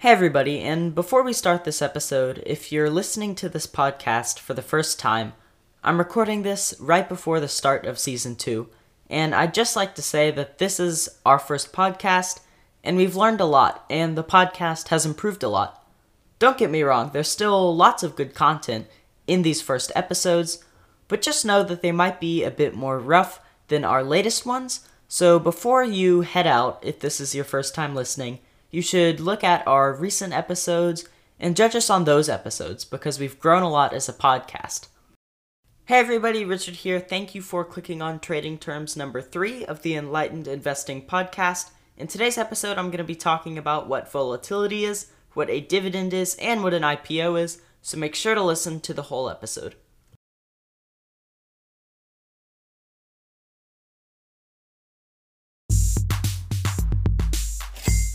Hey, everybody, and before we start this episode, if you're listening to this podcast for the first time, I'm recording this right before the start of season two, and I'd just like to say that this is our first podcast, and we've learned a lot, and the podcast has improved a lot. Don't get me wrong, there's still lots of good content in these first episodes, but just know that they might be a bit more rough than our latest ones, so before you head out, if this is your first time listening, you should look at our recent episodes and judge us on those episodes because we've grown a lot as a podcast. Hey everybody, Richard here. Thank you for clicking on Trading Terms number three of the Enlightened Investing podcast. In today's episode, I'm going to be talking about what volatility is, what a dividend is, and what an IPO is, so make sure to listen to the whole episode.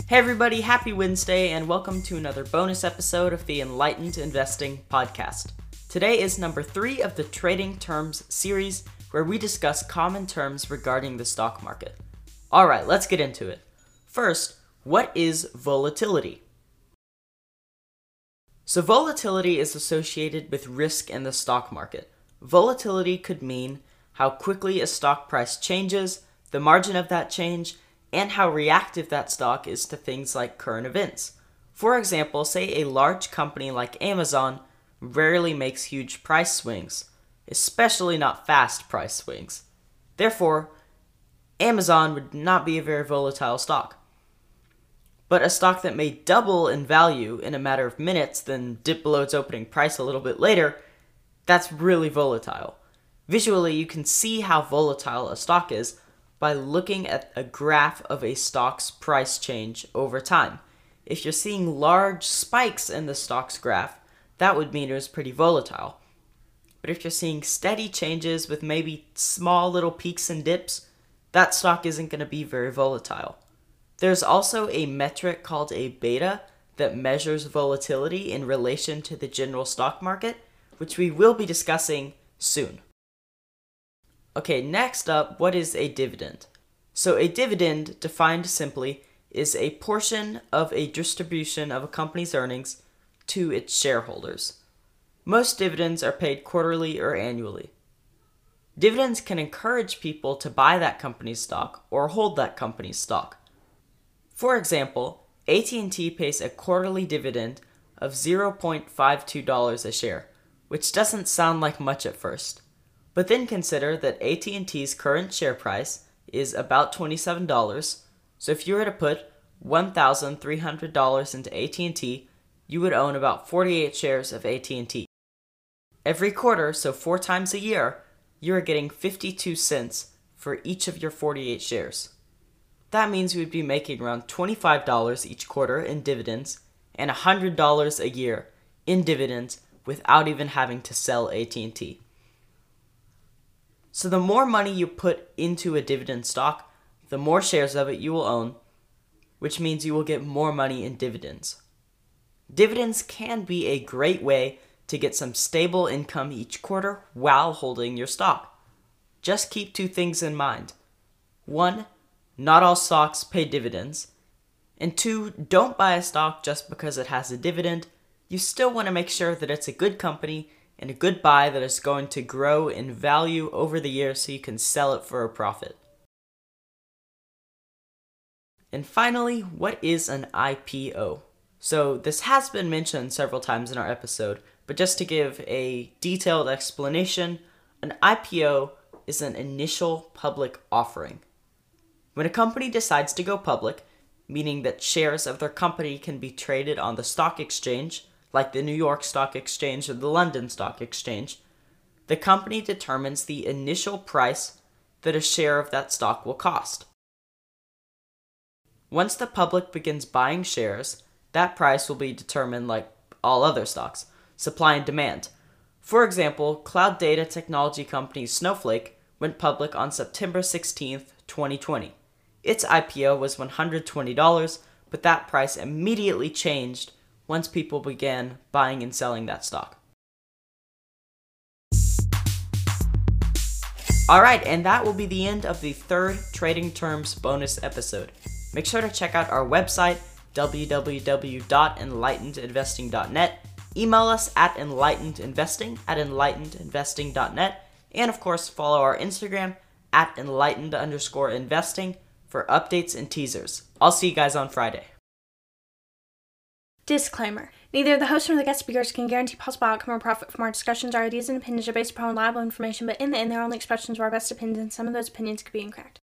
Hey everybody, happy Wednesday, and welcome to another bonus episode of the Enlightened Investing Podcast. Today is number three of the Trading Terms series, where we discuss common terms regarding the stock market. Alright, let's get into it. First, what is volatility? So, volatility is associated with risk in the stock market. Volatility could mean how quickly a stock price changes, the margin of that change, and how reactive that stock is to things like current events. For example, say a large company like Amazon rarely makes huge price swings, especially not fast price swings. Therefore, Amazon would not be a very volatile stock. But a stock that may double in value in a matter of minutes, then dip below its opening price a little bit later, that's really volatile. Visually, you can see how volatile a stock is by looking at a graph of a stock's price change over time. If you're seeing large spikes in the stock's graph, that would mean it was pretty volatile. But if you're seeing steady changes with maybe small little peaks and dips, that stock isn't going to be very volatile. There's also a metric called a beta that measures volatility in relation to the general stock market, which we will be discussing soon. Okay, next up, what is a dividend? So, a dividend, defined simply, is a portion of a distribution of a company's earnings to its shareholders. Most dividends are paid quarterly or annually. Dividends can encourage people to buy that company's stock or hold that company's stock. For example, AT&T pays a quarterly dividend of $0.52 a share, which doesn't sound like much at first. But then consider that AT&T's current share price is about $27. So if you were to put $1,300 into AT&T, you would own about 48 shares of AT&T. Every quarter, so 4 times a year, you are getting 52 cents for each of your 48 shares. That means you would be making around $25 each quarter in dividends and $100 a year in dividends without even having to sell AT&T. So the more money you put into a dividend stock, the more shares of it you will own, which means you will get more money in dividends. Dividends can be a great way to get some stable income each quarter while holding your stock. Just keep two things in mind. One, not all stocks pay dividends. And two, don't buy a stock just because it has a dividend. You still want to make sure that it's a good company and a good buy that is going to grow in value over the years so you can sell it for a profit. And finally, what is an IPO? So, this has been mentioned several times in our episode, but just to give a detailed explanation, an IPO is an initial public offering. When a company decides to go public, meaning that shares of their company can be traded on the stock exchange, like the New York Stock Exchange or the London Stock Exchange, the company determines the initial price that a share of that stock will cost. Once the public begins buying shares, that price will be determined like all other stocks supply and demand. For example, cloud data technology company Snowflake went public on September 16, 2020. Its IPO was $120, but that price immediately changed once people began buying and selling that stock. Alright, and that will be the end of the third Trading Terms bonus episode. Make sure to check out our website www.enlightenedinvesting.net. Email us at enlightenedinvesting at enlightenedinvesting.net. And of course, follow our Instagram at enlightened underscore investing for updates and teasers. I'll see you guys on Friday. Disclaimer Neither the host nor the guest speakers can guarantee possible outcome or profit from our discussions. Our ideas and opinions are based upon reliable information, but in the end, they're only expressions of our best opinions, and some of those opinions could be incorrect.